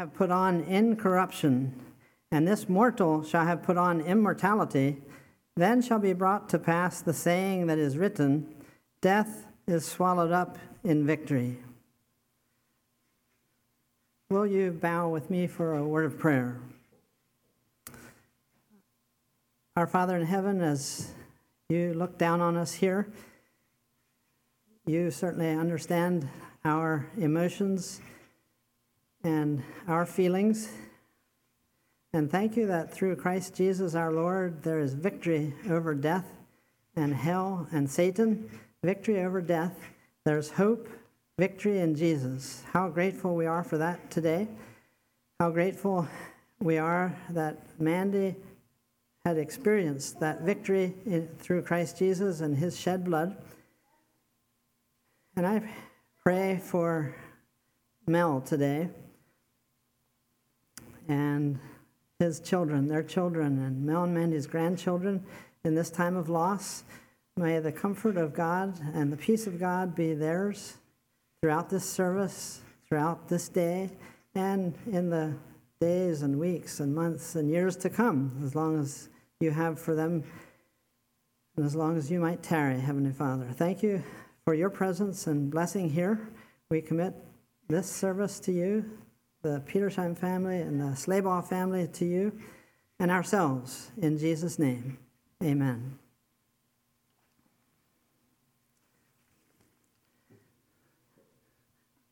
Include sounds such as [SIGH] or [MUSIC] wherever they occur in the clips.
have put on incorruption, and this mortal shall have put on immortality. Then shall be brought to pass the saying that is written Death is swallowed up in victory. Will you bow with me for a word of prayer? Our Father in heaven, as you look down on us here, you certainly understand our emotions and our feelings. And thank you that through Christ Jesus our Lord, there is victory over death and hell and Satan, victory over death. There's hope, victory in Jesus. How grateful we are for that today. How grateful we are that Mandy had experienced that victory in, through Christ Jesus and his shed blood. And I pray for Mel today and his children, their children, and Mel and Mandy's grandchildren in this time of loss. May the comfort of God and the peace of God be theirs throughout this service, throughout this day, and in the days and weeks and months and years to come, as long as you have for them, and as long as you might tarry, Heavenly Father. Thank you for your presence and blessing here. We commit this service to you, the Petersheim family and the Slabaugh family to you, and ourselves. In Jesus' name, amen.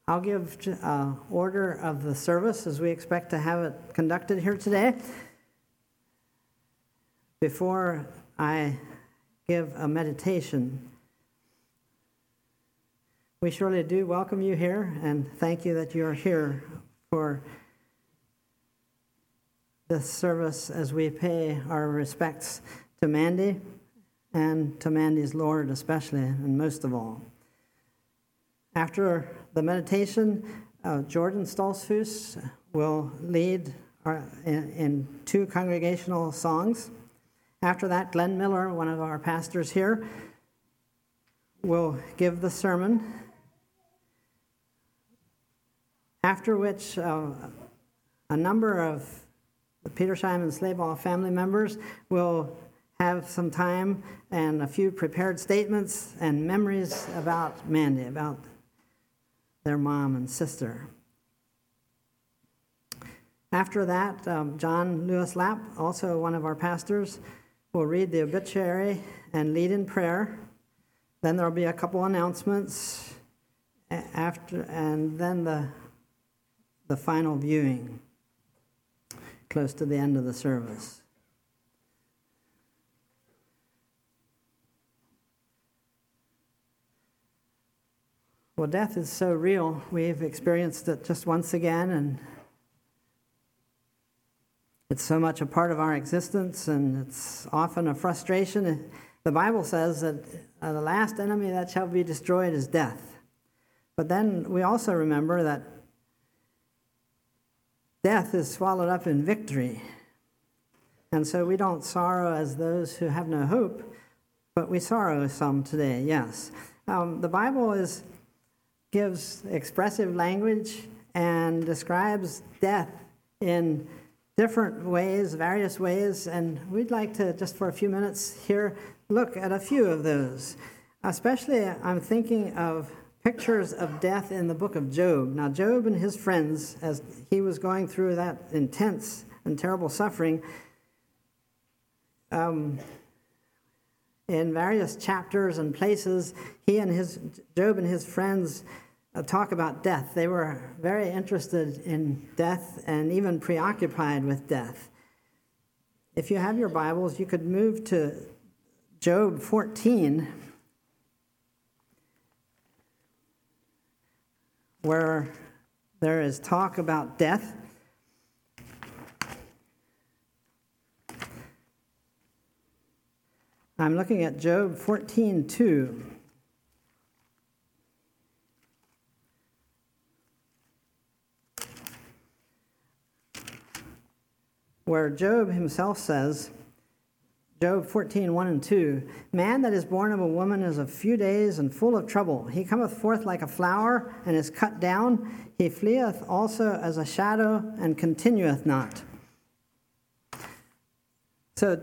I'll give uh, order of the service as we expect to have it conducted here today. Before I give a meditation, we surely do welcome you here and thank you that you are here for this service as we pay our respects to Mandy and to Mandy's Lord, especially and most of all. After the meditation, uh, Jordan Stoltzfus will lead our, in, in two congregational songs. After that, Glenn Miller, one of our pastors here, will give the sermon. After which, uh, a number of the Petersheim and Slabaugh family members will have some time and a few prepared statements and memories about Mandy, about their mom and sister. After that, um, John Lewis Lapp, also one of our pastors, will read the obituary and lead in prayer. Then there will be a couple announcements after, and then the, the final viewing close to the end of the service. Well, death is so real. We've experienced it just once again, and it's so much a part of our existence, and it's often a frustration. The Bible says that uh, the last enemy that shall be destroyed is death. But then we also remember that death is swallowed up in victory. And so we don't sorrow as those who have no hope, but we sorrow some today, yes. Um, the Bible is gives expressive language and describes death in different ways, various ways, and we'd like to, just for a few minutes here, look at a few of those. Especially, I'm thinking of pictures of death in the book of Job. Now, Job and his friends, as he was going through that intense and terrible suffering, um, in various chapters and places, he and his Job and his friends uh, talk about death. They were very interested in death and even preoccupied with death. If you have your Bibles, you could move to Job 14, where there is talk about death. I'm looking at Job 14 2. Where Job himself says, Job 14, 1 and 2. Man that is born of a woman is of few days and full of trouble. He cometh forth like a flower and is cut down. He fleeth also as a shadow and continueth not. So,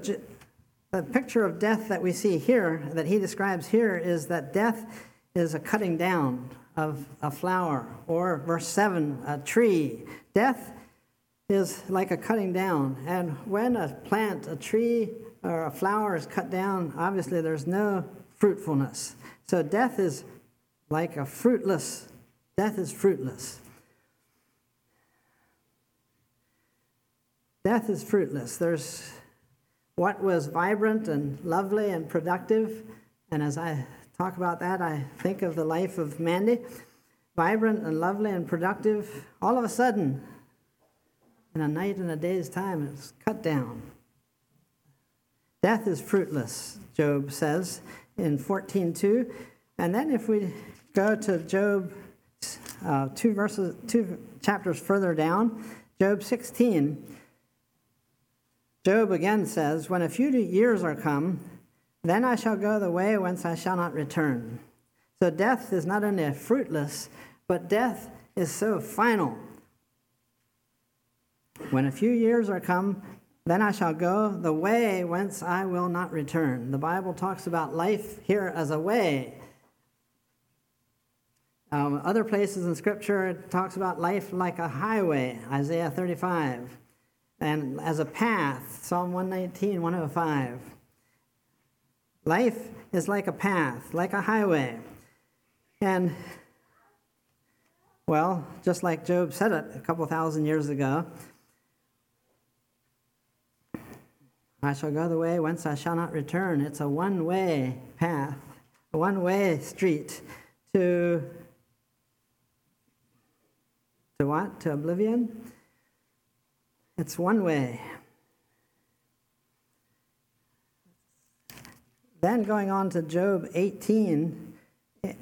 the picture of death that we see here, that he describes here, is that death is a cutting down of a flower, or verse 7, a tree. Death is like a cutting down. And when a plant, a tree, or a flower is cut down, obviously there's no fruitfulness. So death is like a fruitless, death is fruitless. Death is fruitless. There's what was vibrant and lovely and productive. And as I talk about that, I think of the life of Mandy. Vibrant and lovely and productive. All of a sudden, in a night and a day's time, it's cut down. Death is fruitless, Job says in 14:2. And then if we go to Job uh, two verses, two chapters further down, Job 16, Job again says, When a few years are come, then I shall go the way whence I shall not return. So death is not only fruitless, but death is so final. When a few years are come, then I shall go the way whence I will not return. The Bible talks about life here as a way. Um, other places in Scripture, it talks about life like a highway, Isaiah 35, and as a path, Psalm 119, 105. Life is like a path, like a highway. And, well, just like Job said it a couple thousand years ago, I shall go the way whence I shall not return. It's a one way path, a one way street to, to what? To oblivion? It's one way. Then going on to Job 18,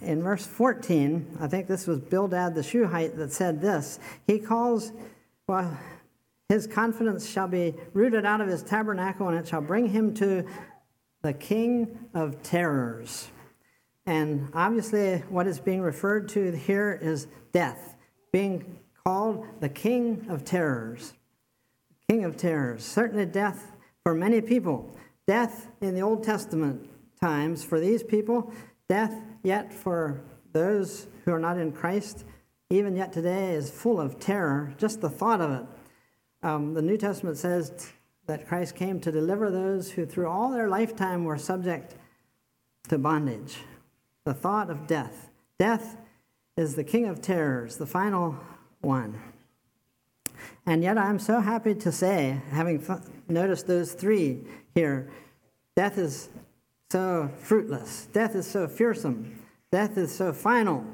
in verse 14, I think this was Bildad the Shuhite that said this. He calls, well, his confidence shall be rooted out of his tabernacle, and it shall bring him to the king of terrors. And obviously, what is being referred to here is death, being called the king of terrors. King of terrors. Certainly, death for many people. Death in the Old Testament times for these people, death yet for those who are not in Christ, even yet today, is full of terror. Just the thought of it um, the New Testament says that Christ came to deliver those who, through all their lifetime, were subject to bondage. The thought of death. Death is the king of terrors, the final one. And yet, I'm so happy to say, having noticed those three here, death is so fruitless, death is so fearsome, death is so final.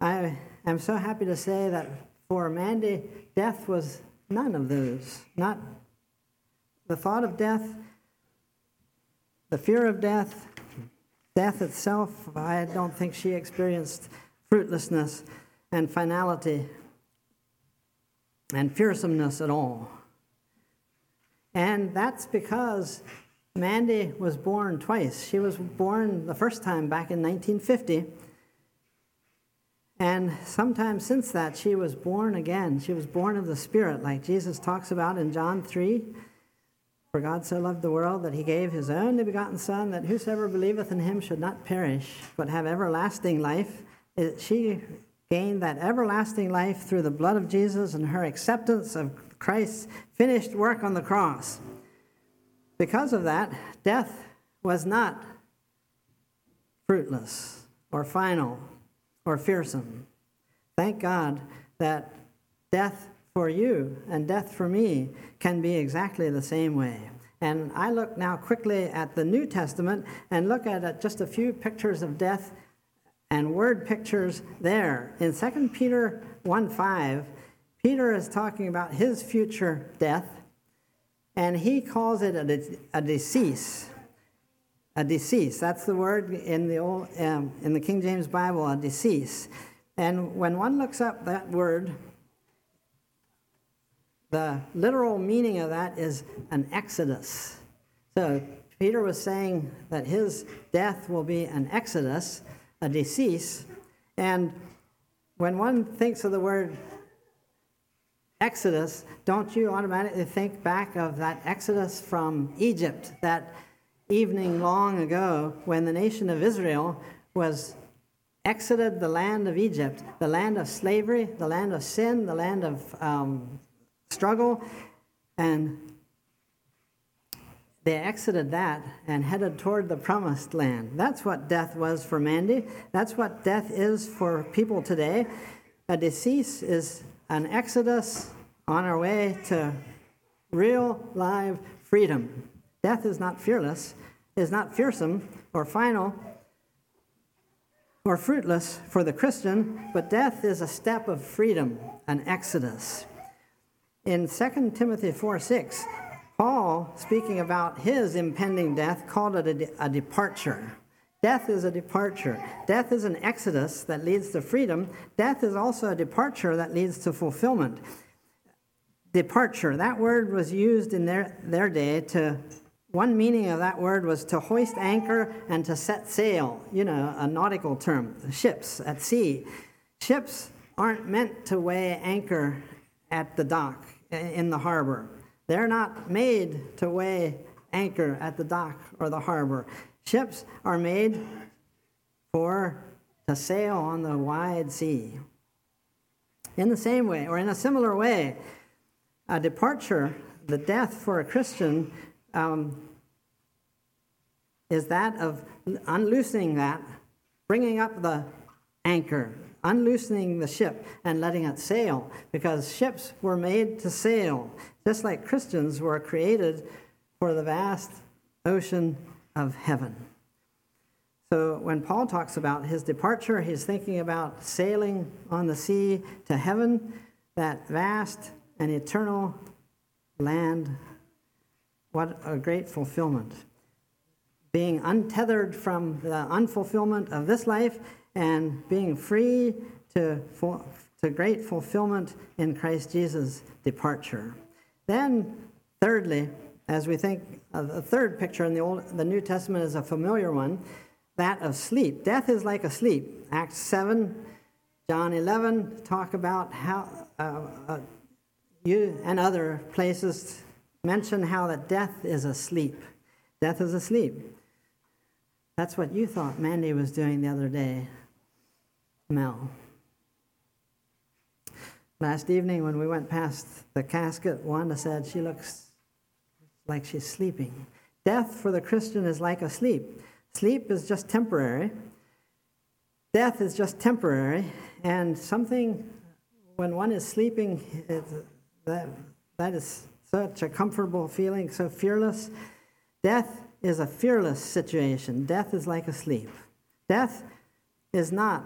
I am so happy to say that for Mandy, death was None of those. Not the thought of death, the fear of death, death itself. I don't think she experienced fruitlessness and finality and fearsomeness at all. And that's because Mandy was born twice. She was born the first time back in 1950 and sometime since that, she was born again. She was born of the Spirit, like Jesus talks about in John 3. For God so loved the world that he gave his only begotten Son, that whosoever believeth in him should not perish, but have everlasting life. She gained that everlasting life through the blood of Jesus and her acceptance of Christ's finished work on the cross. Because of that, death was not fruitless or final or fearsome. Thank God that death for you and death for me can be exactly the same way. And I look now quickly at the New Testament and look at just a few pictures of death and word pictures there. In 2 Peter 1 5, Peter is talking about his future death, and he calls it a, de- a decease a decease. That's the word in the old um, in the King James Bible, a decease. And when one looks up that word, the literal meaning of that is an exodus. So Peter was saying that his death will be an exodus, a decease. And when one thinks of the word exodus, don't you automatically think back of that exodus from Egypt, that evening long ago when the nation of Israel was exited the land of Egypt, the land of slavery, the land of sin, the land of um, struggle, and they exited that and headed toward the promised land. That's what death was for Mandy. That's what death is for people today. A decease is an exodus on our way to real live freedom. Death is not fearless, is not fearsome or final or fruitless for the Christian, but death is a step of freedom, an exodus. In 2 Timothy 4 6, Paul, speaking about his impending death, called it a, de- a, departure. Death is a departure. Death is an exodus that leads to freedom. Death is also a departure that leads to fulfillment. Departure, that word was used in their, their day to, one meaning of that word was to hoist anchor and to set sail, you know, a nautical term, ships at sea. Ships aren't meant to weigh anchor at the dock in the harbor. They're not made to weigh anchor at the dock or the harbor. Ships are made for to sail on the wide sea. In the same way, or in a similar way, a departure, the death for a Christian, um, is that of unloosing that, bringing up the anchor, unloosening the ship and letting it sail, because ships were made to sail just like Christians were created for the vast ocean of heaven. So when Paul talks about his departure, he's thinking about sailing on the sea to heaven, that vast and eternal land. What a great fulfillment. Being untethered from the unfulfillment of this life and being free to, to great fulfillment in Christ Jesus' departure. Then, thirdly, as we think of the third picture in the, Old, the New Testament is a familiar one, that of sleep. Death is like a sleep. Acts 7, John 11 talk about how uh, uh, you and other places mention how that death is asleep. Death is asleep. That's what you thought Mandy was doing the other day, Mel. Last evening, when we went past the casket, Wanda said she looks like she's sleeping. Death for the Christian is like a sleep. Sleep is just temporary. Death is just temporary, and something when one is sleeping, that, that is such a comfortable feeling, so fearless. Death is a fearless situation. Death is like a sleep. Death is not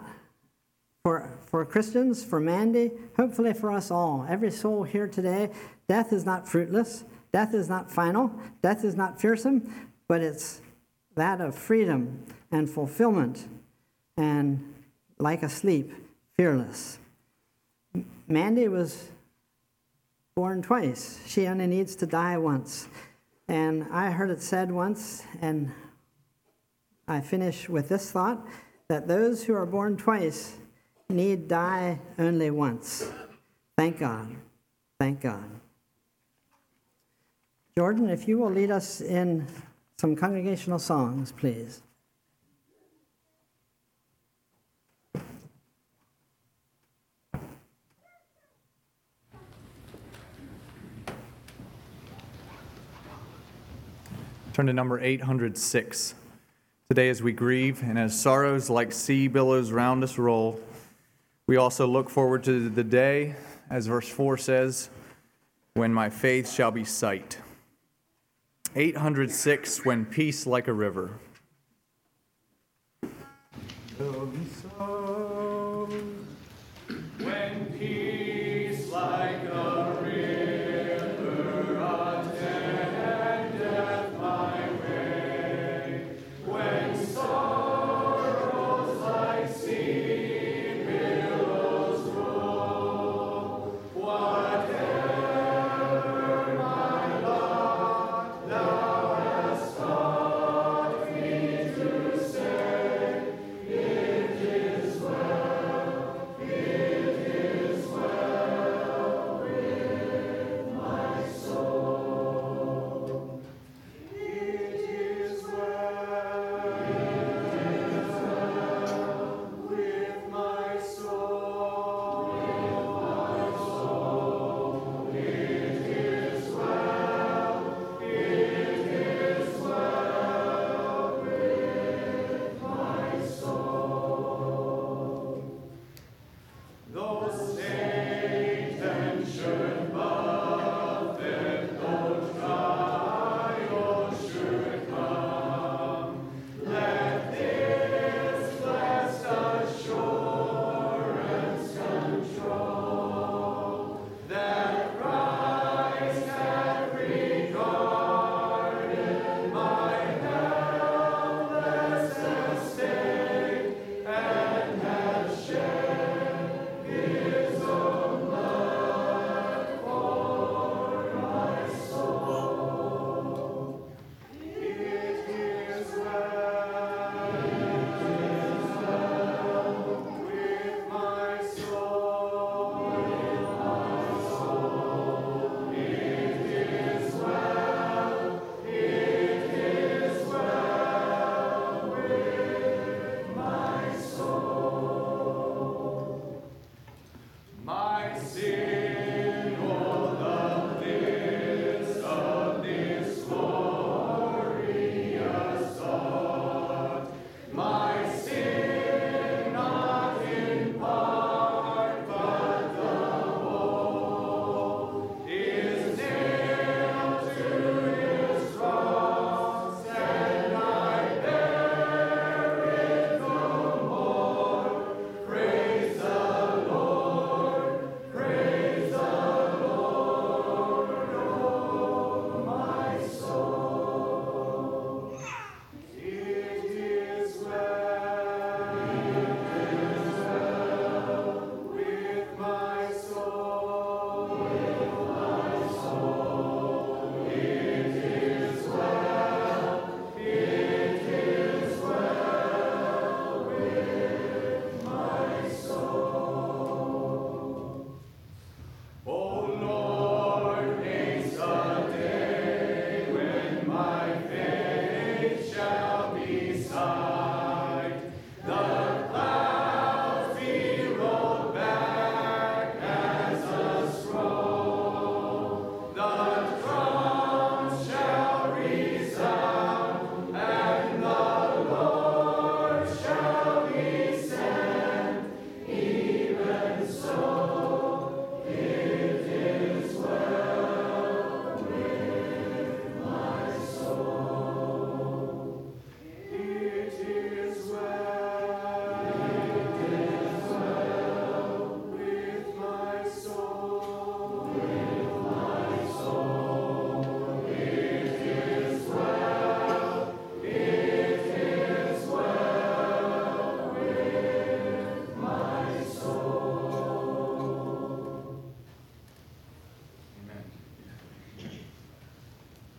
for, for Christians, for Mandy, hopefully for us all, every soul here today, death is not fruitless, death is not final, death is not fearsome, but it's that of freedom and fulfillment and like a sleep, fearless. Mandy was born twice. She only needs to die once. And I heard it said once, and I finish with this thought that those who are born twice need die only once. Thank God. Thank God. Jordan, if you will lead us in some congregational songs, please. Turn to number 806. Today, as we grieve and as sorrows like sea billows round us roll, we also look forward to the day, as verse 4 says, when my faith shall be sight. 806, when peace like a river. When peace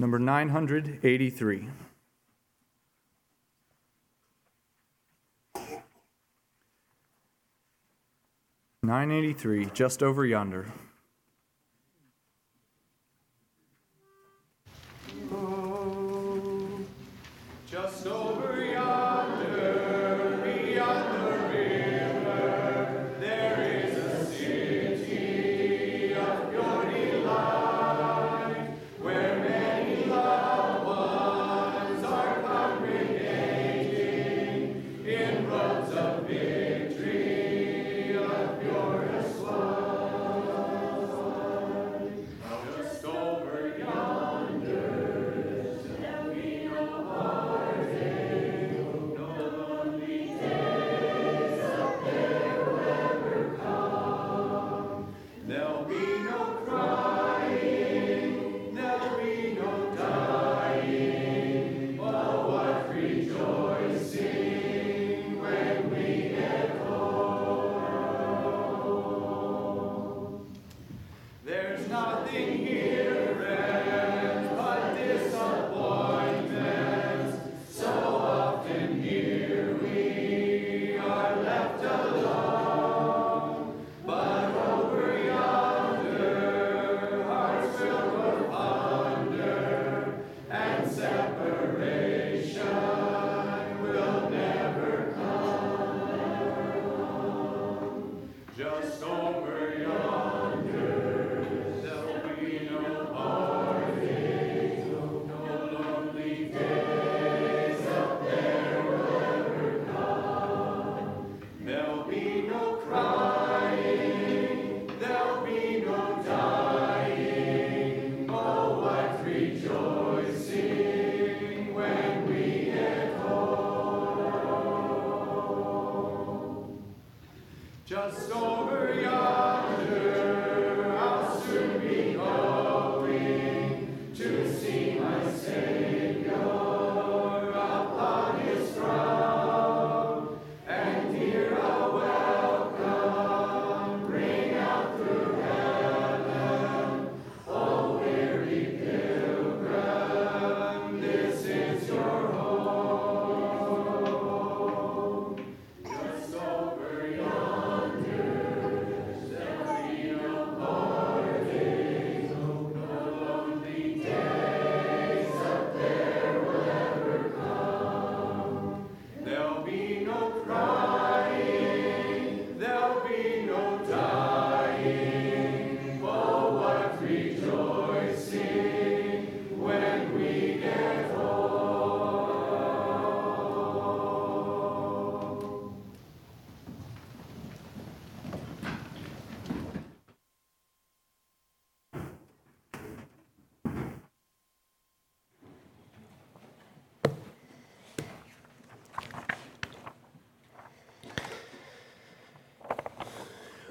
Number 983. Nine eighty three, just over yonder.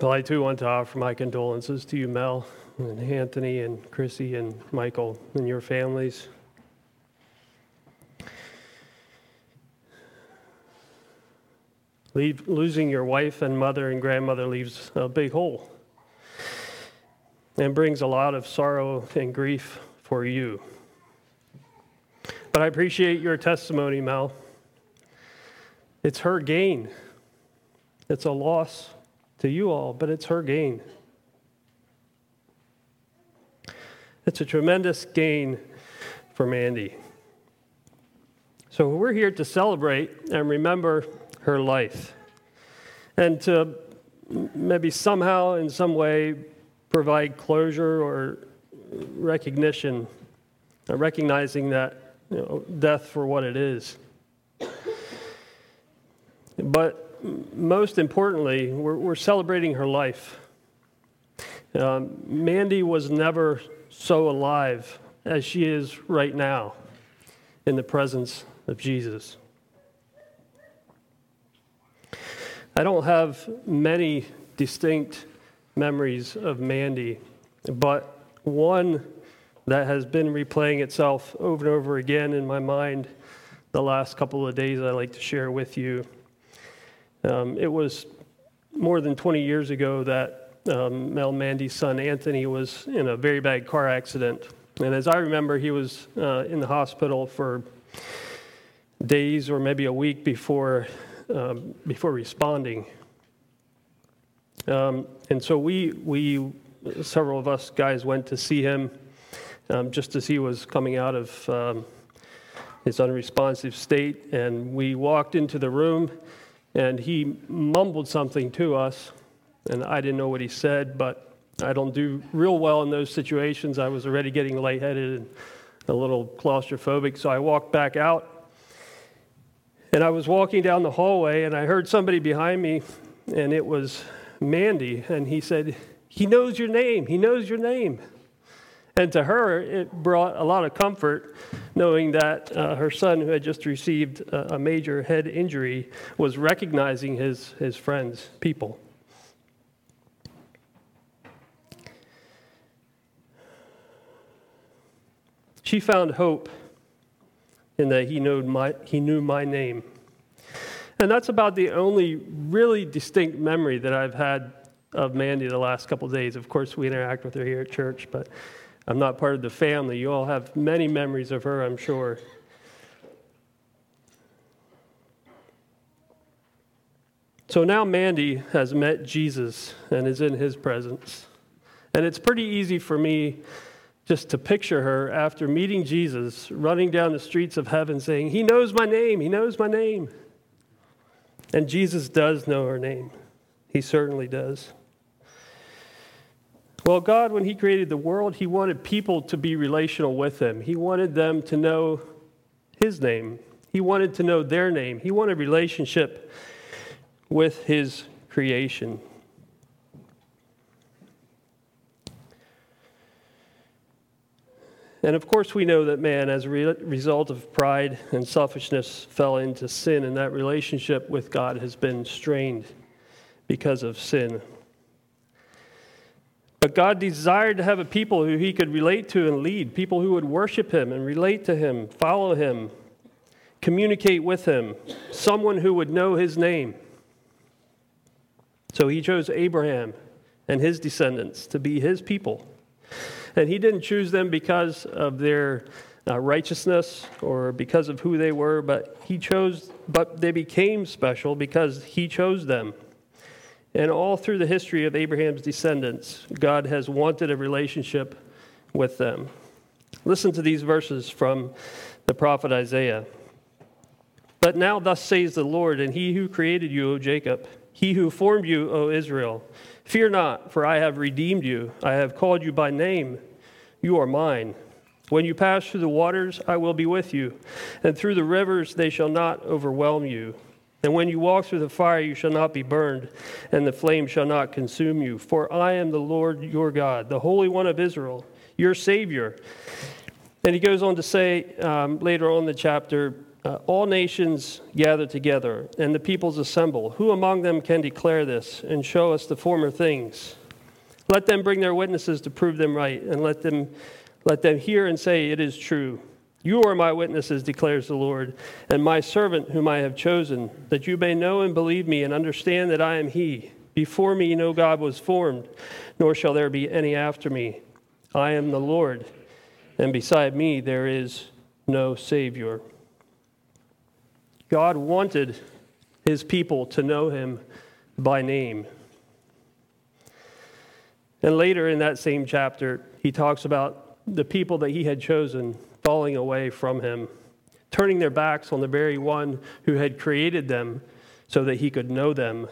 Well, I too want to offer my condolences to you, Mel, and Anthony, and Chrissy, and Michael, and your families. Leave, losing your wife and mother and grandmother leaves a big hole and brings a lot of sorrow and grief for you. But I appreciate your testimony, Mel. It's her gain. It's a loss to you all, but it's her gain. It's a tremendous gain for Mandy. So we're here to celebrate and remember her life and to maybe somehow, in some way, provide closure or recognition, uh, recognizing that you know, death for what it is. But most importantly, we're, we're celebrating her life. Um, Mandy was never so alive as she is right now in the presence of Jesus. I don't have many distinct memories of Mandy, but one that has been replaying itself over and over again in my mind the last couple of days I like to share with you. Um, it was more than 20 years ago that um, Mel Mandy's son Anthony was in a very bad car accident And as I remember, he was uh, in the hospital for days or maybe a week before, um, before responding. Um, and so we, we, several of us guys went to see him um, just as he was coming out of um, his unresponsive state. And we walked into the room, and he mumbled something to us. And I didn't know what he said, but I don't do real well in those situations. I was already getting lightheaded and a little claustrophobic, so I walked back out. And I was walking down the hallway, and I heard somebody behind me, and it was Mandy. And he said, He knows your name. He knows your name. And to her, it brought a lot of comfort knowing that uh, her son, who had just received a, a major head injury, was recognizing his, his friends, people. She found hope in that he knew my, he knew my name. And that's about the only really distinct memory that I've had of Mandy the last couple days. Of course, we interact with her here at church, but I'm not part of the family. You all have many memories of her, I'm sure. So now Mandy has met Jesus and is in his presence. And it's pretty easy for me just to picture her after meeting Jesus running down the streets of heaven saying, He knows my name, He knows my name. And Jesus does know her name. He certainly does. Well, God, when He created the world, He wanted people to be relational with Him. He wanted them to know His name. He wanted to know their name. He wanted relationship with His creation. And of course, we know that man, as a re- result of pride and selfishness, fell into sin, and that relationship with God has been strained because of sin. But God desired to have a people who he could relate to and lead, people who would worship him and relate to him, follow him, communicate with him, someone who would know his name. So he chose Abraham and his descendants to be his people. And he didn't choose them because of their uh, righteousness or because of who they were, but he chose, but they became special because he chose them. And all through the history of Abraham's descendants, God has wanted a relationship with them. Listen to these verses from the prophet Isaiah. But now, thus says the Lord, and he who created you, O Jacob, he who formed you, O Israel, fear not, for I have redeemed you. I have called you by name. You are mine. When you pass through the waters, I will be with you, and through the rivers, they shall not overwhelm you. And when you walk through the fire, you shall not be burned, and the flame shall not consume you. For I am the Lord your God, the Holy One of Israel, your Savior. And he goes on to say um, later on in the chapter, uh, all nations gather together, and the peoples assemble. Who among them can declare this and show us the former things? Let them bring their witnesses to prove them right, and let them, let them hear and say, It is true. You are my witnesses, declares the Lord, and my servant whom I have chosen, that you may know and believe me and understand that I am He. Before me no God was formed, nor shall there be any after me. I am the Lord, and beside me there is no Savior. God wanted His people to know Him by name. And later in that same chapter, he talks about the people that he had chosen falling away from him, turning their backs on the very one who had created them so that he could know them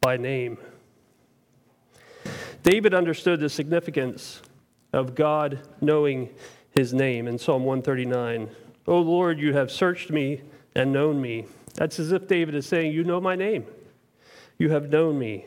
by name. David understood the significance of God knowing his name in Psalm 139. O Lord, you have searched me and known me. That's as if David is saying, You know my name. You have known me.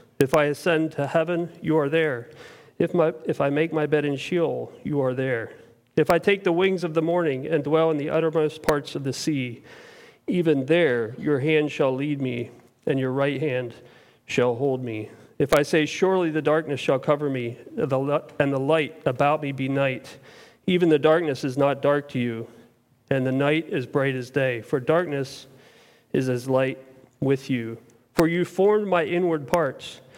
If I ascend to heaven, you are there. If, my, if I make my bed in Sheol, you are there. If I take the wings of the morning and dwell in the uttermost parts of the sea, even there your hand shall lead me, and your right hand shall hold me. If I say, Surely the darkness shall cover me, and the light about me be night, even the darkness is not dark to you, and the night is bright as day. For darkness is as light with you. For you formed my inward parts.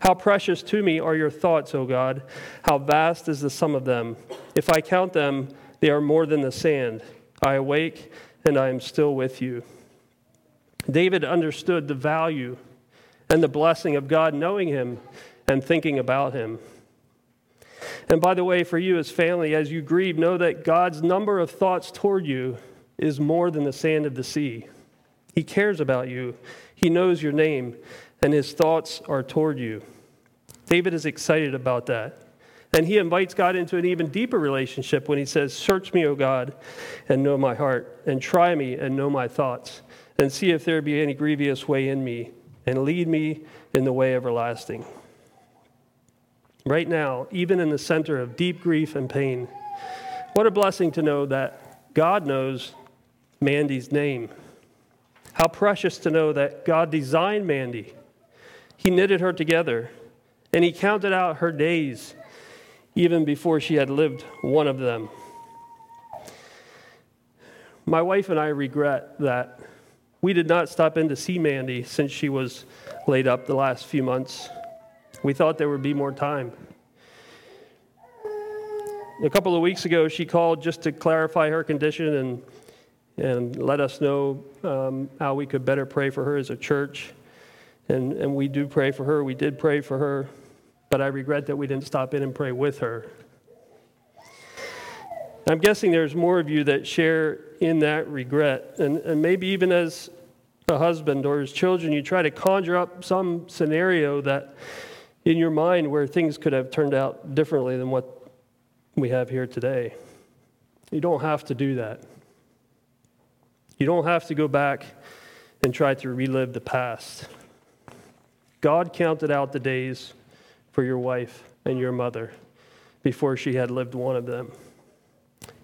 How precious to me are your thoughts, O God! How vast is the sum of them! If I count them, they are more than the sand. I awake, and I am still with you. David understood the value and the blessing of God knowing him and thinking about him. And by the way, for you as family, as you grieve, know that God's number of thoughts toward you is more than the sand of the sea. He cares about you, He knows your name, and His thoughts are toward you. David is excited about that. And he invites God into an even deeper relationship when he says, Search me, O God, and know my heart, and try me and know my thoughts, and see if there be any grievous way in me, and lead me in the way everlasting. Right now, even in the center of deep grief and pain, what a blessing to know that God knows Mandy's name. How precious to know that God designed Mandy. He knitted her together, and He counted out her days even before she had lived one of them. My wife and I regret that we did not stop in to see Mandy since she was laid up the last few months. We thought there would be more time. A couple of weeks ago, she called just to clarify her condition and, and let us know um, how we could better pray for her as a church. And, and we do pray for her. We did pray for her, but I regret that we didn't stop in and pray with her. I'm guessing there's more of you that share in that regret. And, and maybe even as a husband or as children, you try to conjure up some scenario that in your mind where things could have turned out differently than what we have here today. You don't have to do that. You don't have to go back and try to relive the past. God counted out the days for your wife and your mother before she had lived one of them.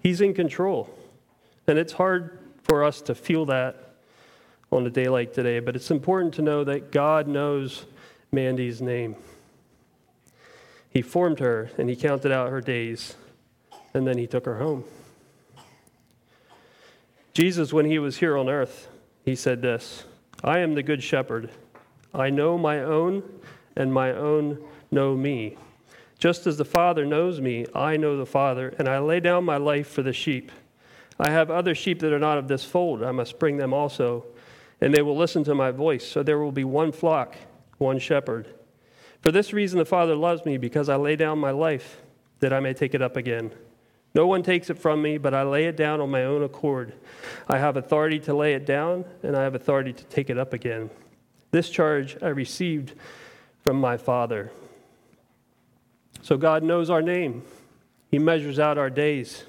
He's in control. And it's hard for us to feel that on a day like today, but it's important to know that God knows Mandy's name. He formed her and he counted out her days, and then he took her home. Jesus, when he was here on earth, he said this I am the good shepherd. I know my own, and my own know me. Just as the Father knows me, I know the Father, and I lay down my life for the sheep. I have other sheep that are not of this fold. I must bring them also, and they will listen to my voice. So there will be one flock, one shepherd. For this reason, the Father loves me, because I lay down my life that I may take it up again. No one takes it from me, but I lay it down on my own accord. I have authority to lay it down, and I have authority to take it up again. This charge I received from my Father. So God knows our name, He measures out our days.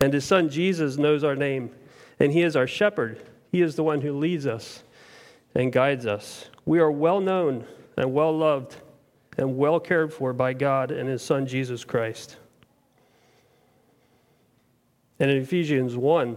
And His Son Jesus knows our name, and He is our shepherd. He is the one who leads us and guides us. We are well known and well loved and well cared for by God and His Son Jesus Christ. And in Ephesians 1,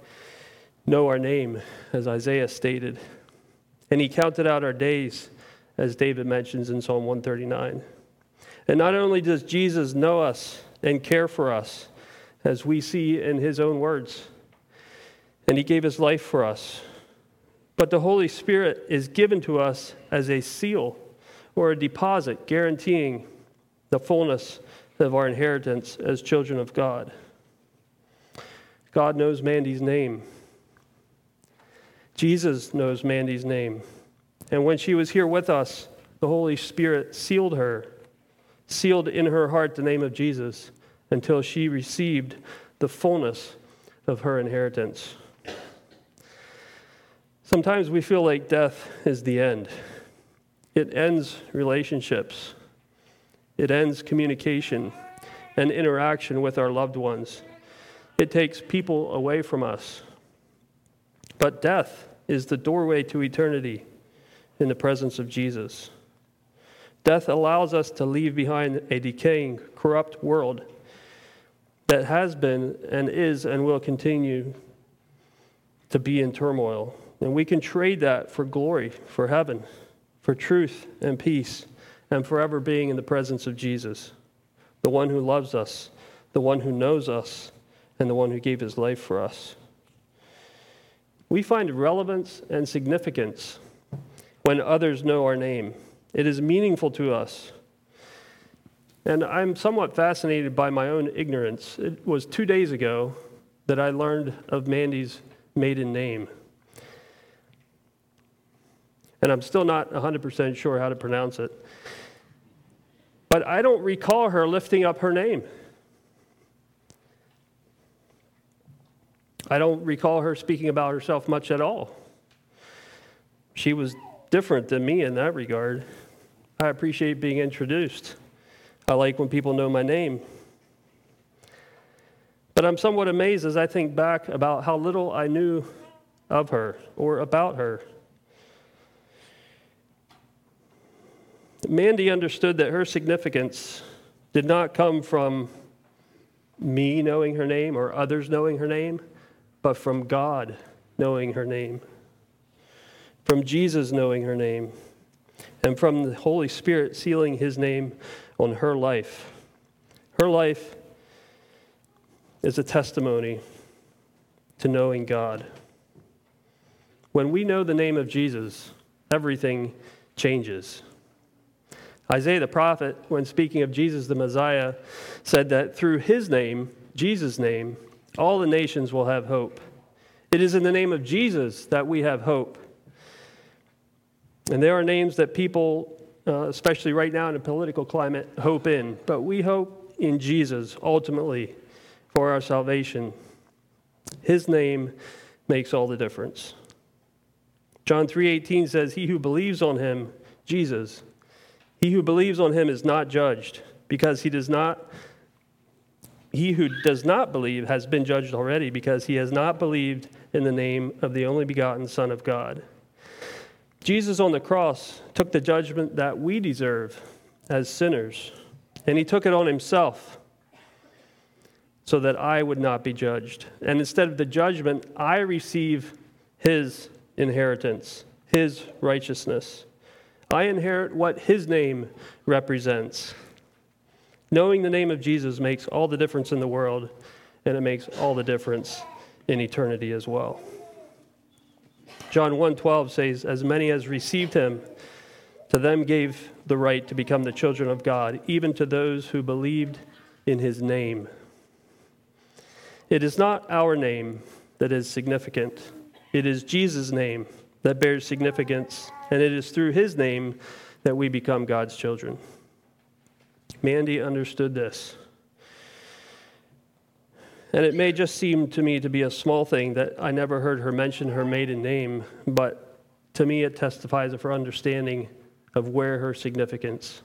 know our name, as Isaiah stated, and he counted out our days, as David mentions in Psalm 139. And not only does Jesus know us and care for us, as we see in his own words, and he gave his life for us, but the Holy Spirit is given to us as a seal or a deposit guaranteeing the fullness of our inheritance as children of God. God knows Mandy's name. Jesus knows Mandy's name. And when she was here with us, the Holy Spirit sealed her, sealed in her heart the name of Jesus until she received the fullness of her inheritance. Sometimes we feel like death is the end. It ends relationships, it ends communication and interaction with our loved ones. It takes people away from us. But death is the doorway to eternity in the presence of Jesus. Death allows us to leave behind a decaying, corrupt world that has been and is and will continue to be in turmoil. And we can trade that for glory, for heaven, for truth and peace, and forever being in the presence of Jesus, the one who loves us, the one who knows us, and the one who gave his life for us. We find relevance and significance when others know our name. It is meaningful to us. And I'm somewhat fascinated by my own ignorance. It was two days ago that I learned of Mandy's maiden name. And I'm still not 100% sure how to pronounce it. But I don't recall her lifting up her name. I don't recall her speaking about herself much at all. She was different than me in that regard. I appreciate being introduced. I like when people know my name. But I'm somewhat amazed as I think back about how little I knew of her or about her. Mandy understood that her significance did not come from me knowing her name or others knowing her name, but from God knowing her name, from Jesus knowing her name, and from the Holy Spirit sealing his name on her life. Her life is a testimony to knowing God. When we know the name of Jesus, everything changes. Isaiah the prophet, when speaking of Jesus the Messiah, said that through his name, Jesus' name, all the nations will have hope. It is in the name of Jesus that we have hope. And there are names that people, uh, especially right now in a political climate, hope in. But we hope in Jesus ultimately for our salvation. His name makes all the difference. John 3:18 says, "He who believes on him, Jesus, he who believes on him is not judged, because he does not he who does not believe has been judged already because he has not believed in the name of the only begotten Son of God. Jesus on the cross took the judgment that we deserve as sinners, and he took it on himself so that I would not be judged. And instead of the judgment, I receive his inheritance, his righteousness. I inherit what his name represents. Knowing the name of Jesus makes all the difference in the world, and it makes all the difference in eternity as well. John 1:12 says, "As many as received him, to them gave the right to become the children of God, even to those who believed in his name." It is not our name that is significant. It is Jesus' name that bears significance, and it is through his name that we become God's children. Mandy understood this. And it may just seem to me to be a small thing that I never heard her mention her maiden name, but to me it testifies of her understanding of where her significance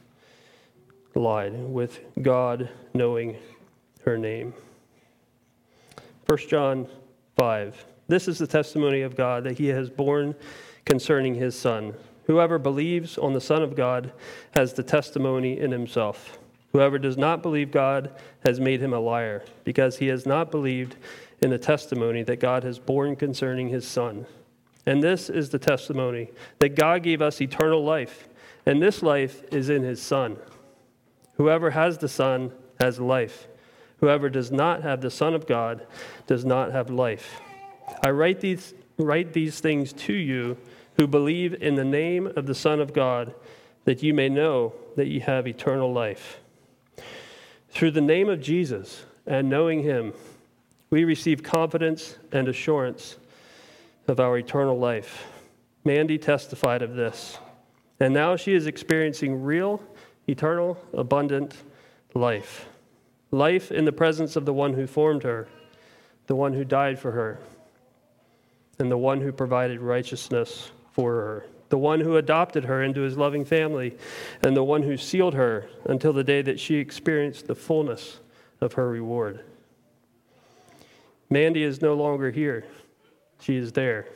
lied, with God knowing her name. 1 John 5. This is the testimony of God that he has borne concerning his Son. Whoever believes on the Son of God has the testimony in himself. Whoever does not believe God has made him a liar, because he has not believed in the testimony that God has borne concerning his Son. And this is the testimony that God gave us eternal life, and this life is in his Son. Whoever has the Son has life. Whoever does not have the Son of God does not have life. I write these, write these things to you who believe in the name of the Son of God, that you may know that you have eternal life. Through the name of Jesus and knowing him, we receive confidence and assurance of our eternal life. Mandy testified of this, and now she is experiencing real, eternal, abundant life. Life in the presence of the one who formed her, the one who died for her, and the one who provided righteousness for her the one who adopted her into his loving family, and the one who sealed her until the day that she experienced the fullness of her reward. Mandy is no longer here, she is there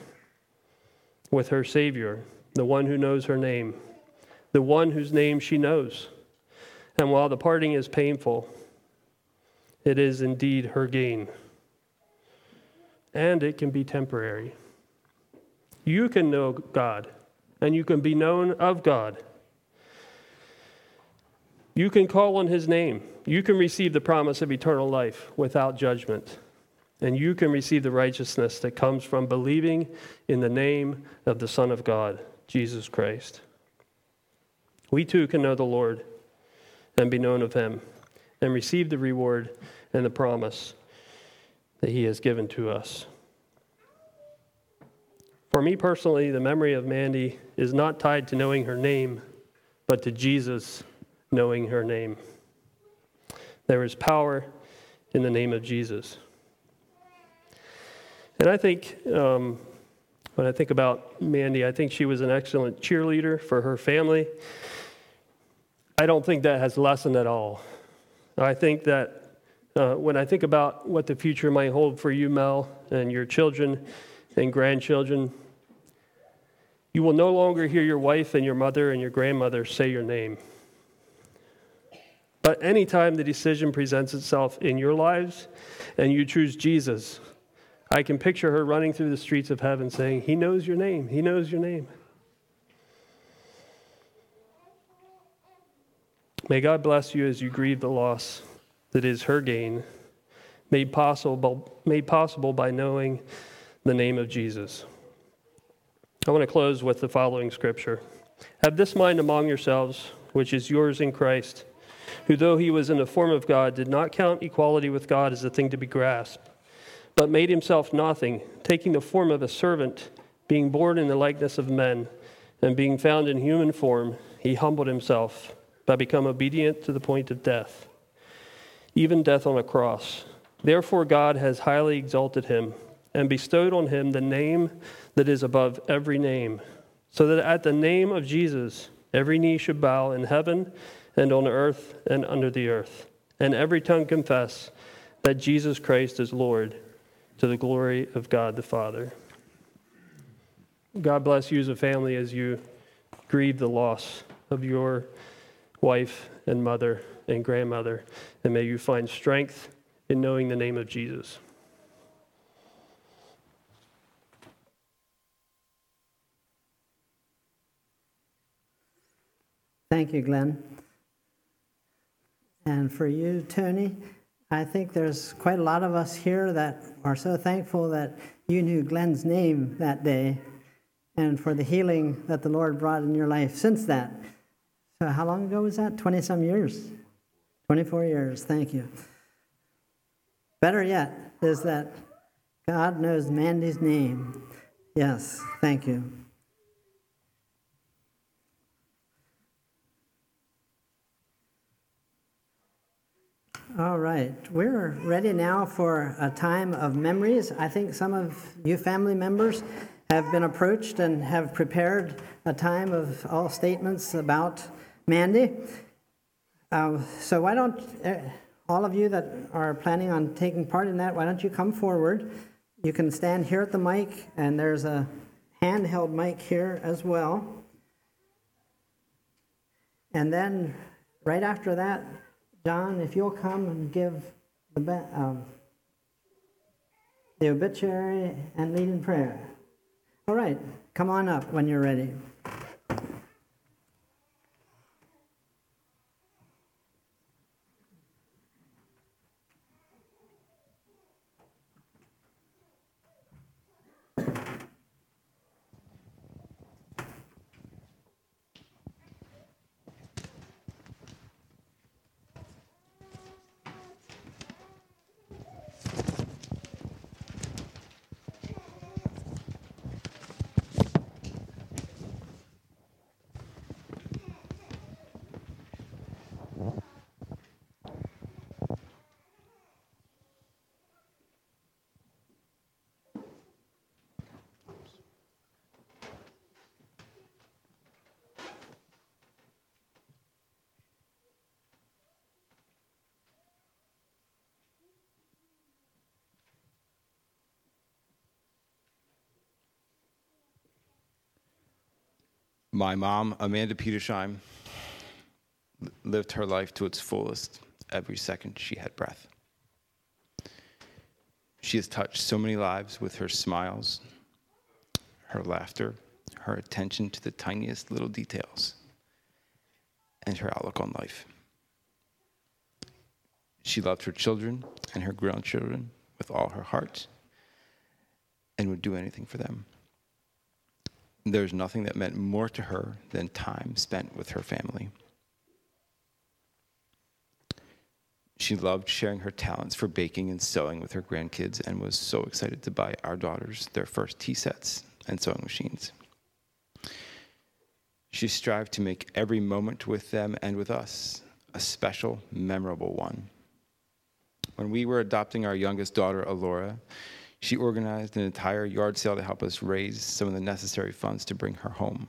with her Savior, the one who knows her name, the one whose name she knows. And while the parting is painful, it is indeed her gain. And it can be temporary. You can know God and you can be known of God. You can call on his name. You can receive the promise of eternal life without judgment. And you can receive the righteousness that comes from believing in the name of the Son of God, Jesus Christ. We too can know the Lord and be known of him and receive the reward and the promise that he has given to us. For me personally, the memory of Mandy is not tied to knowing her name, but to Jesus knowing her name. There is power in the name of Jesus. And I think, um, when I think about Mandy, I think she was an excellent cheerleader for her family. I don't think that has lessened at all. I think that uh, when I think about what the future might hold for you, Mel, and your children, and grandchildren, you will no longer hear your wife and your mother and your grandmother say your name. But anytime the decision presents itself in your lives and you choose Jesus, I can picture her running through the streets of heaven saying, He knows your name. He knows your name. May God bless you as you grieve the loss that is her gain, made possible, made possible by knowing the name of Jesus. I want to close with the following scripture Have this mind among yourselves, which is yours in Christ, who, though he was in the form of God, did not count equality with God as a thing to be grasped, but made himself nothing, taking the form of a servant, being born in the likeness of men, and being found in human form, he humbled himself by becoming obedient to the point of death, even death on a cross. Therefore, God has highly exalted him and bestowed on him the name that is above every name, so that at the name of Jesus every knee should bow in heaven and on earth and under the earth, and every tongue confess that Jesus Christ is Lord to the glory of God the Father. God bless you as a family as you grieve the loss of your wife and mother and grandmother, and may you find strength in knowing the name of Jesus. Thank you, Glenn. And for you, Tony, I think there's quite a lot of us here that are so thankful that you knew Glenn's name that day and for the healing that the Lord brought in your life since that. So, how long ago was that? 20 some years? 24 years. Thank you. Better yet is that God knows Mandy's name. Yes, thank you. All right, we're ready now for a time of memories. I think some of you family members have been approached and have prepared a time of all statements about Mandy. Uh, so, why don't uh, all of you that are planning on taking part in that, why don't you come forward? You can stand here at the mic, and there's a handheld mic here as well. And then, right after that, John, if you'll come and give the, um, the obituary and lead in prayer. All right, come on up when you're ready. My mom, Amanda Petersheim, lived her life to its fullest every second she had breath. She has touched so many lives with her smiles, her laughter, her attention to the tiniest little details, and her outlook on life. She loved her children and her grandchildren with all her heart and would do anything for them. There's nothing that meant more to her than time spent with her family. She loved sharing her talents for baking and sewing with her grandkids and was so excited to buy our daughters their first tea sets and sewing machines. She strived to make every moment with them and with us a special, memorable one. When we were adopting our youngest daughter, Alora, she organized an entire yard sale to help us raise some of the necessary funds to bring her home.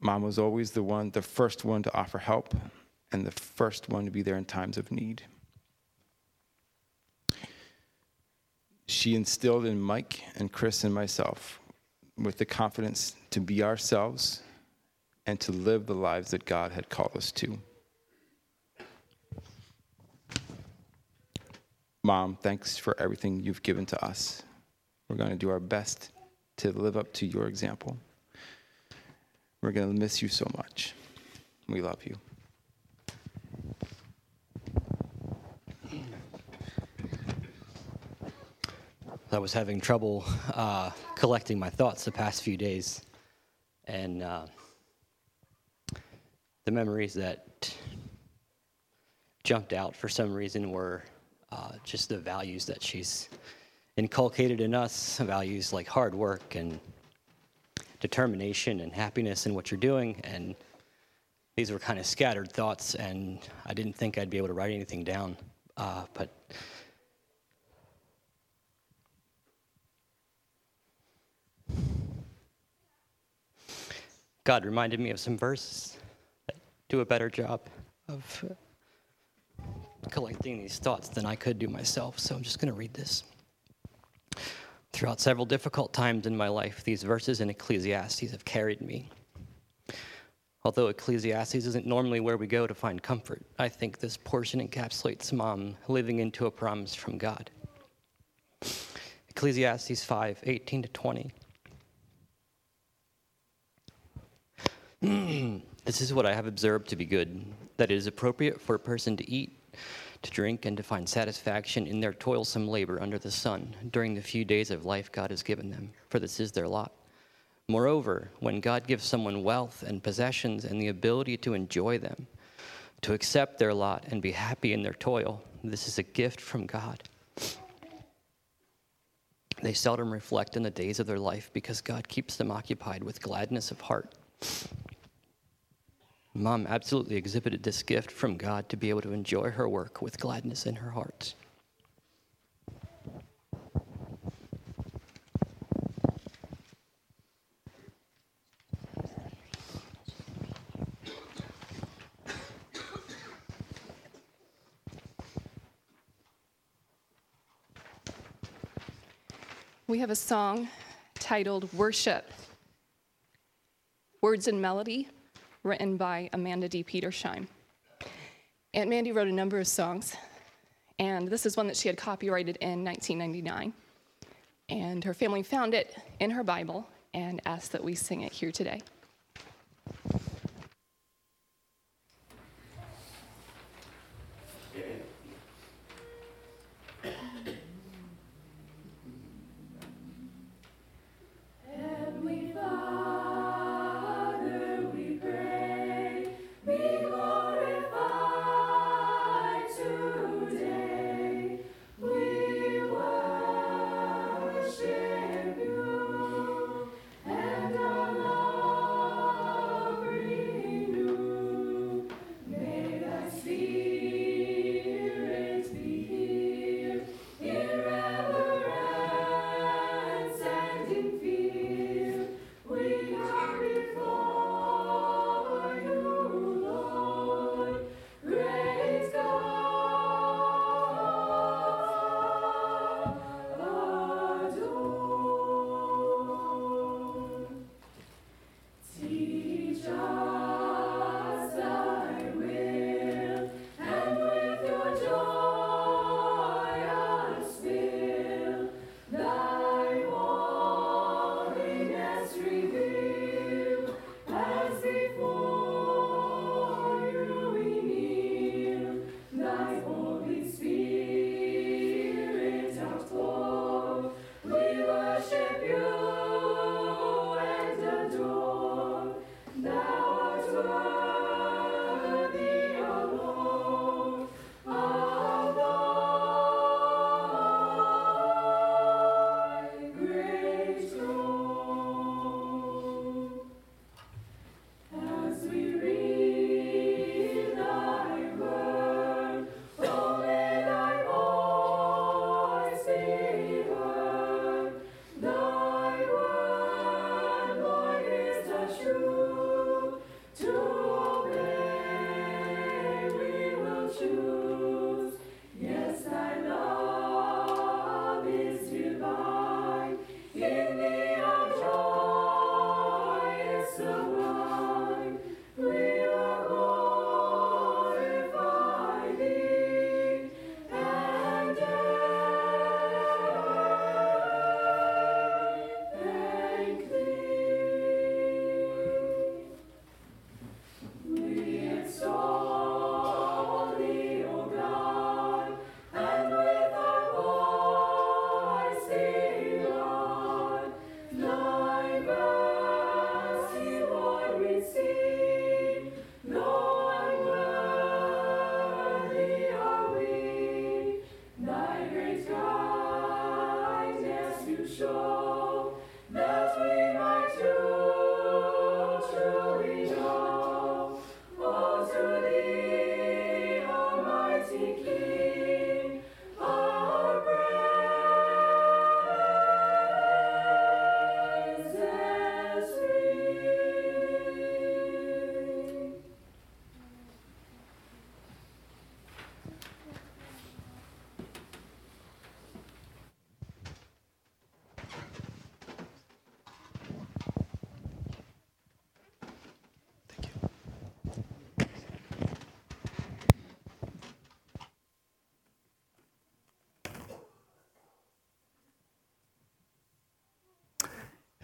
Mom was always the one, the first one to offer help and the first one to be there in times of need. She instilled in Mike and Chris and myself with the confidence to be ourselves and to live the lives that God had called us to. Mom, thanks for everything you've given to us. We're going to do our best to live up to your example. We're going to miss you so much. We love you. I was having trouble uh, collecting my thoughts the past few days. And uh, the memories that jumped out for some reason were uh, just the values that she's inculcated in us [LAUGHS] values like hard work and determination and happiness in what you're doing. And these were kind of scattered thoughts, and I didn't think I'd be able to write anything down. Uh, but God reminded me of some verses that do a better job of collecting these thoughts than I could do myself. So I'm just going to read this. Throughout several difficult times in my life, these verses in Ecclesiastes have carried me. Although Ecclesiastes isn't normally where we go to find comfort, I think this portion encapsulates mom living into a promise from God. Ecclesiastes 5 18 to 20. [CLEARS THROAT] this is what I have observed to be good that it is appropriate for a person to eat, to drink, and to find satisfaction in their toilsome labor under the sun during the few days of life God has given them, for this is their lot. Moreover, when God gives someone wealth and possessions and the ability to enjoy them, to accept their lot and be happy in their toil, this is a gift from God. They seldom reflect on the days of their life because God keeps them occupied with gladness of heart. Mom absolutely exhibited this gift from God to be able to enjoy her work with gladness in her heart. We have a song titled Worship, words and melody, written by Amanda D. Petersheim. Aunt Mandy wrote a number of songs, and this is one that she had copyrighted in 1999. And her family found it in her Bible and asked that we sing it here today.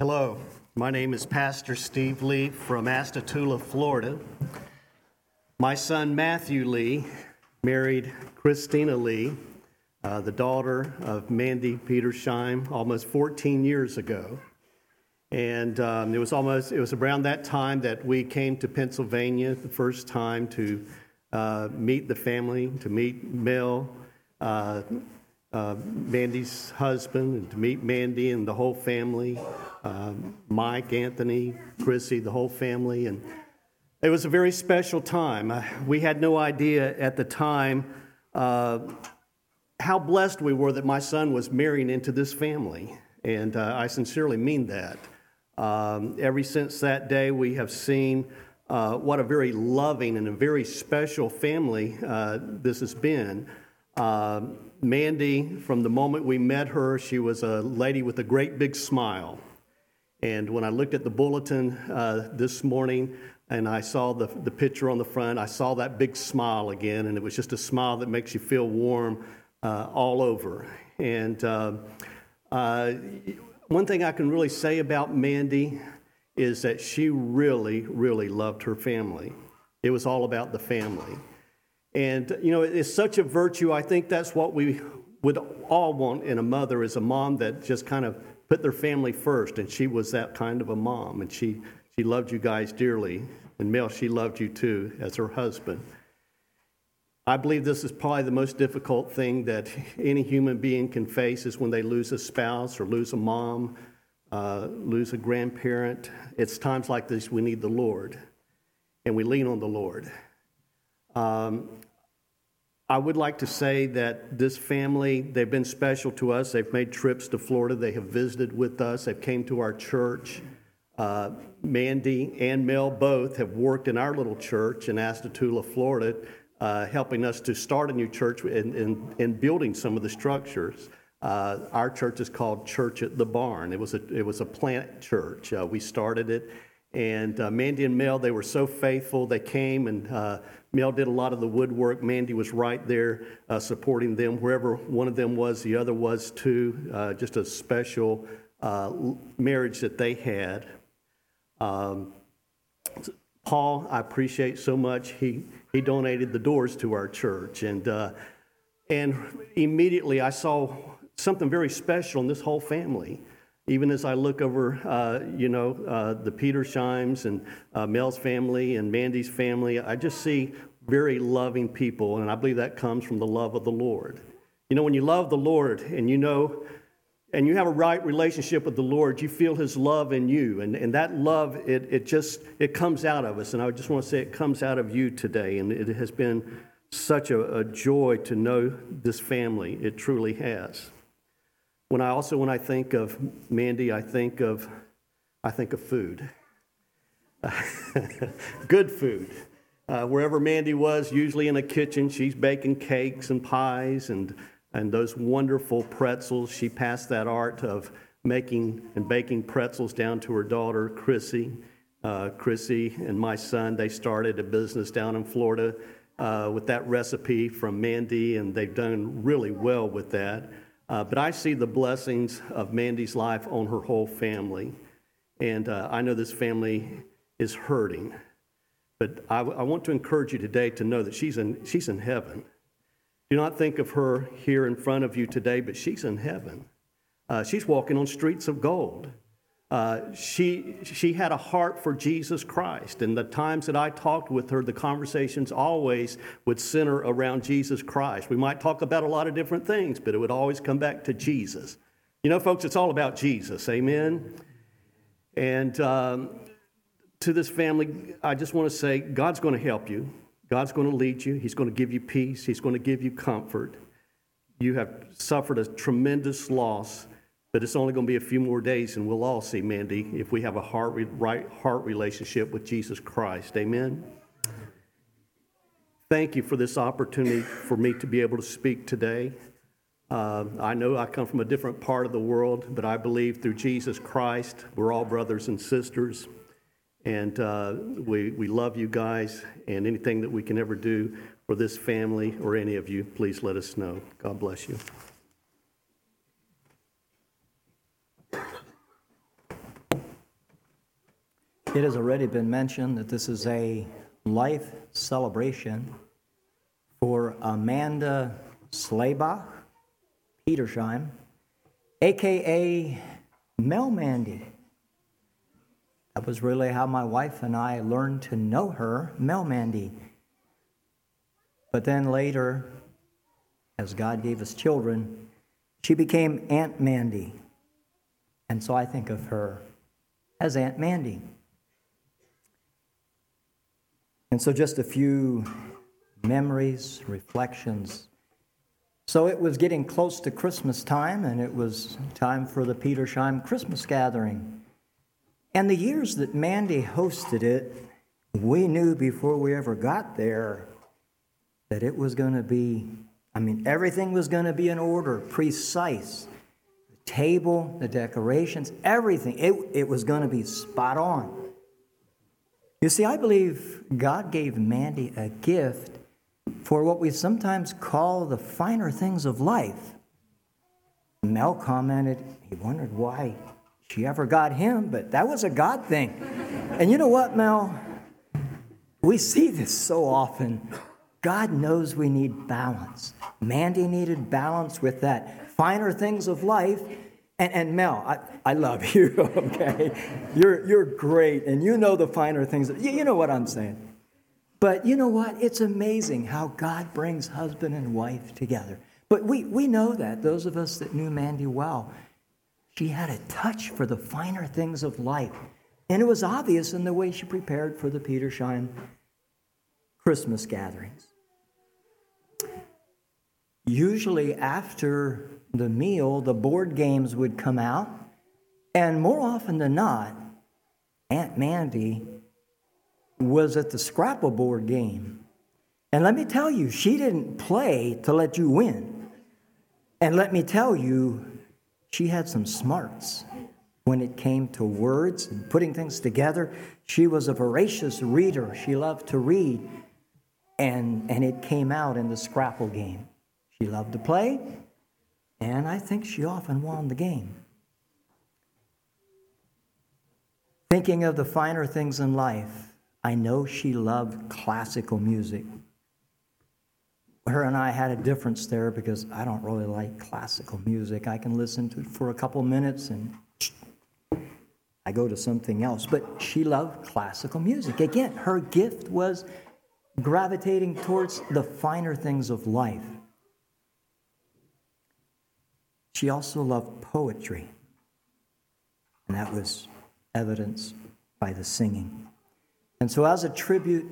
Hello, my name is Pastor Steve Lee from Astatula, Florida. My son Matthew Lee married Christina Lee, uh, the daughter of Mandy Petersheim, almost 14 years ago. And um, it was almost it was around that time that we came to Pennsylvania the first time to uh, meet the family, to meet Mel, uh, uh, Mandy's husband, and to meet Mandy and the whole family, um, Mike, Anthony, Chrissy, the whole family. And It was a very special time. Uh, We had no idea at the time uh, how blessed we were that my son was marrying into this family. And uh, I sincerely mean that. Um, ever since that day, we have seen uh, what a very loving and a very special family uh, this has been. Uh, Mandy, from the moment we met her, she was a lady with a great big smile. And when I looked at the bulletin uh, this morning and I saw the, the picture on the front, I saw that big smile again, and it was just a smile that makes you feel warm uh, all over. And uh, uh, one thing I can really say about Mandy is that she really, really loved her family. It was all about the family. And, you know, it's such a virtue. I think that's what we would all want in a mother is a mom that just kind of put their family first. And she was that kind of a mom. And she, she loved you guys dearly. And Mel, she loved you too as her husband. I believe this is probably the most difficult thing that any human being can face is when they lose a spouse or lose a mom, uh, lose a grandparent. It's times like this we need the Lord, and we lean on the Lord. Um, I would like to say that this family, they've been special to us. They've made trips to Florida. They have visited with us. They've came to our church. Uh, Mandy and Mel both have worked in our little church in Astatula, Florida, uh, helping us to start a new church and, and, and building some of the structures. Uh, our church is called Church at the Barn. It was a, it was a plant church. Uh, we started it. And uh, Mandy and Mel, they were so faithful. They came and uh, Mel did a lot of the woodwork. Mandy was right there uh, supporting them. Wherever one of them was, the other was too. Uh, just a special uh, marriage that they had. Um, Paul, I appreciate so much. He, he donated the doors to our church. And, uh, and immediately I saw something very special in this whole family. Even as I look over, uh, you know, uh, the Petersheims and uh, Mel's family and Mandy's family, I just see very loving people, and I believe that comes from the love of the Lord. You know, when you love the Lord and you know, and you have a right relationship with the Lord, you feel His love in you, and, and that love, it, it just, it comes out of us, and I just want to say it comes out of you today, and it has been such a, a joy to know this family. It truly has. When I also, when I think of Mandy, I think of, I think of food. [LAUGHS] Good food. Uh, wherever Mandy was, usually in a kitchen, she's baking cakes and pies and, and those wonderful pretzels. She passed that art of making and baking pretzels down to her daughter, Chrissy. Uh, Chrissy and my son, they started a business down in Florida uh, with that recipe from Mandy, and they've done really well with that. Uh, but I see the blessings of Mandy's life on her whole family. And uh, I know this family is hurting. But I, I want to encourage you today to know that she's in, she's in heaven. Do not think of her here in front of you today, but she's in heaven. Uh, she's walking on streets of gold. Uh, she, she had a heart for Jesus Christ. And the times that I talked with her, the conversations always would center around Jesus Christ. We might talk about a lot of different things, but it would always come back to Jesus. You know, folks, it's all about Jesus. Amen? And um, to this family, I just want to say God's going to help you. God's going to lead you. He's going to give you peace. He's going to give you comfort. You have suffered a tremendous loss, but it's only going to be a few more days, and we'll all see, Mandy, if we have a heart, right heart relationship with Jesus Christ. Amen. Thank you for this opportunity for me to be able to speak today. Uh, I know I come from a different part of the world, but I believe through Jesus Christ, we're all brothers and sisters. And uh, we, we love you guys, and anything that we can ever do for this family or any of you, please let us know. God bless you. It has already been mentioned that this is a life celebration for Amanda Slaybach Petersheim, aka Mel Mandy. That was really how my wife and I learned to know her, Mel Mandy. But then later, as God gave us children, she became Aunt Mandy. And so I think of her as Aunt Mandy. And so, just a few memories, reflections. So, it was getting close to Christmas time, and it was time for the Petersheim Christmas gathering. And the years that Mandy hosted it, we knew before we ever got there that it was going to be, I mean, everything was going to be in order, precise. The table, the decorations, everything. It, it was going to be spot on. You see, I believe God gave Mandy a gift for what we sometimes call the finer things of life. Mel commented, he wondered why she ever got him, but that was a God thing. And you know what, Mel? We see this so often. God knows we need balance. Mandy needed balance with that finer things of life. And, and Mel, I, I love [LAUGHS] you, okay? You're, you're great, and you know the finer things. You, you know what I'm saying. But you know what? It's amazing how God brings husband and wife together. But we, we know that, those of us that knew Mandy well. She had a touch for the finer things of life. And it was obvious in the way she prepared for the Petersheim Christmas gatherings. Usually, after the meal, the board games would come out, and more often than not, Aunt Mandy was at the Scrabble board game. And let me tell you, she didn't play to let you win. And let me tell you, she had some smarts when it came to words and putting things together. She was a voracious reader. She loved to read, and, and it came out in the Scrabble game. She loved to play, and I think she often won the game. Thinking of the finer things in life, I know she loved classical music. Her and I had a difference there because I don't really like classical music. I can listen to it for a couple minutes and I go to something else. But she loved classical music. Again, her gift was gravitating towards the finer things of life. She also loved poetry, and that was evidenced by the singing. And so, as a tribute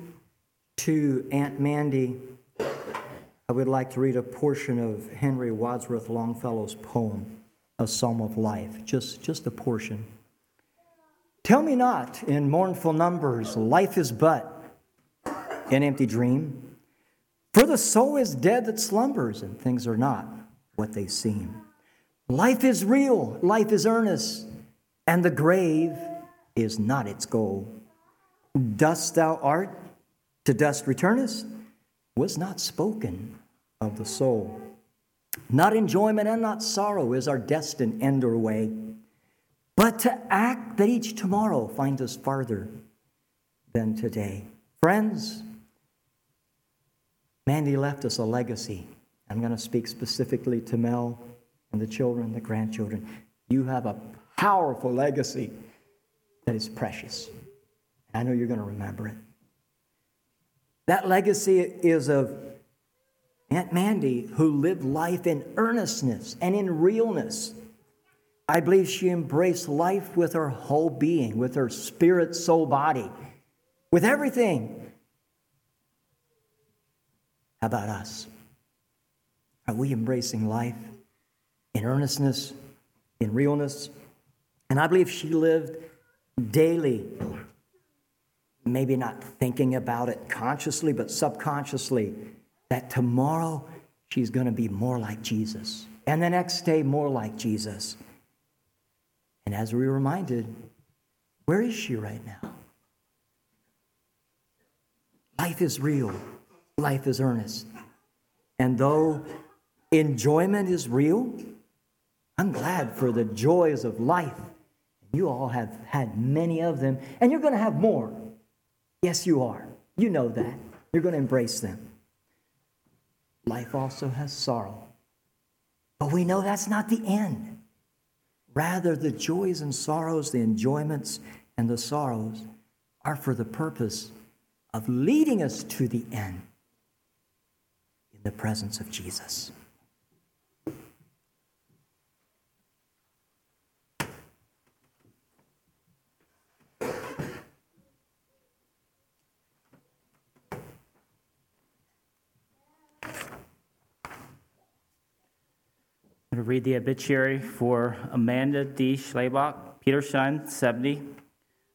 to Aunt Mandy, I would like to read a portion of Henry Wadsworth Longfellow's poem, A Psalm of Life, just, just a portion. Tell me not in mournful numbers, life is but an empty dream. For the soul is dead that slumbers, and things are not what they seem. Life is real, life is earnest, and the grave is not its goal. Dust thou art, to dust returnest, was not spoken of the soul. Not enjoyment and not sorrow is our destined end or way, but to act that each tomorrow finds us farther than today. Friends, Mandy left us a legacy. I'm going to speak specifically to Mel and the children, the grandchildren. You have a powerful legacy that is precious. I know you're going to remember it. That legacy is of Aunt Mandy, who lived life in earnestness and in realness. I believe she embraced life with her whole being, with her spirit, soul, body, with everything. How about us? Are we embracing life? In earnestness, in realness. And I believe she lived daily, maybe not thinking about it consciously, but subconsciously, that tomorrow she's going to be more like Jesus, and the next day more like Jesus. And as we were reminded, where is she right now? Life is real, life is earnest. And though enjoyment is real, I'm glad for the joys of life. You all have had many of them, and you're going to have more. Yes, you are. You know that. You're going to embrace them. Life also has sorrow. But we know that's not the end. Rather, the joys and sorrows, the enjoyments and the sorrows are for the purpose of leading us to the end in the presence of Jesus. Read the obituary for Amanda D. Schlebach, Petersheim, 70,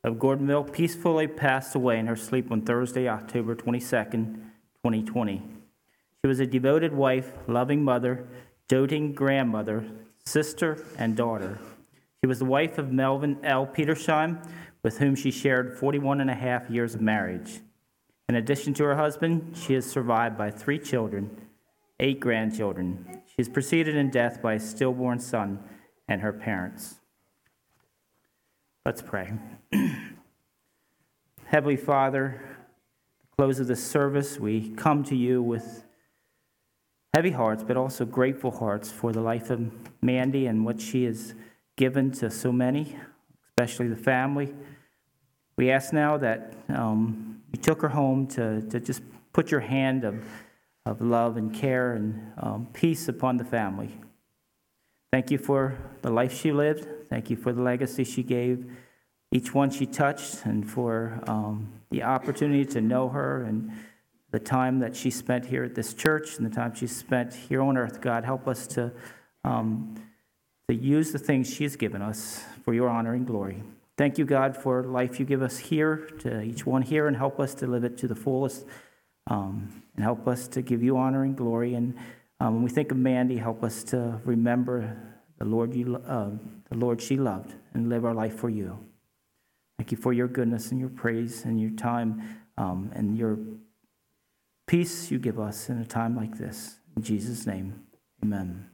of Gordonville, peacefully passed away in her sleep on Thursday, October 22nd, 2020. She was a devoted wife, loving mother, doting grandmother, sister, and daughter. She was the wife of Melvin L. Petersheim, with whom she shared 41 and a half years of marriage. In addition to her husband, she is survived by three children, eight grandchildren. She is preceded in death by a stillborn son and her parents. Let's pray. [CLEARS THROAT] Heavenly Father, at the close of this service, we come to you with heavy hearts, but also grateful hearts for the life of Mandy and what she has given to so many, especially the family. We ask now that um, you took her home to, to just put your hand of, of love and care and um, peace upon the family. Thank you for the life she lived. Thank you for the legacy she gave each one she touched and for um, the opportunity to know her and the time that she spent here at this church and the time she spent here on earth. God, help us to, um, to use the things she has given us for your honor and glory. Thank you, God, for life you give us here, to each one here, and help us to live it to the fullest um, and help us to give you honor and glory. And um, when we think of Mandy, help us to remember the Lord, you, uh, the Lord she loved and live our life for you. Thank you for your goodness and your praise and your time um, and your peace you give us in a time like this. In Jesus' name, amen.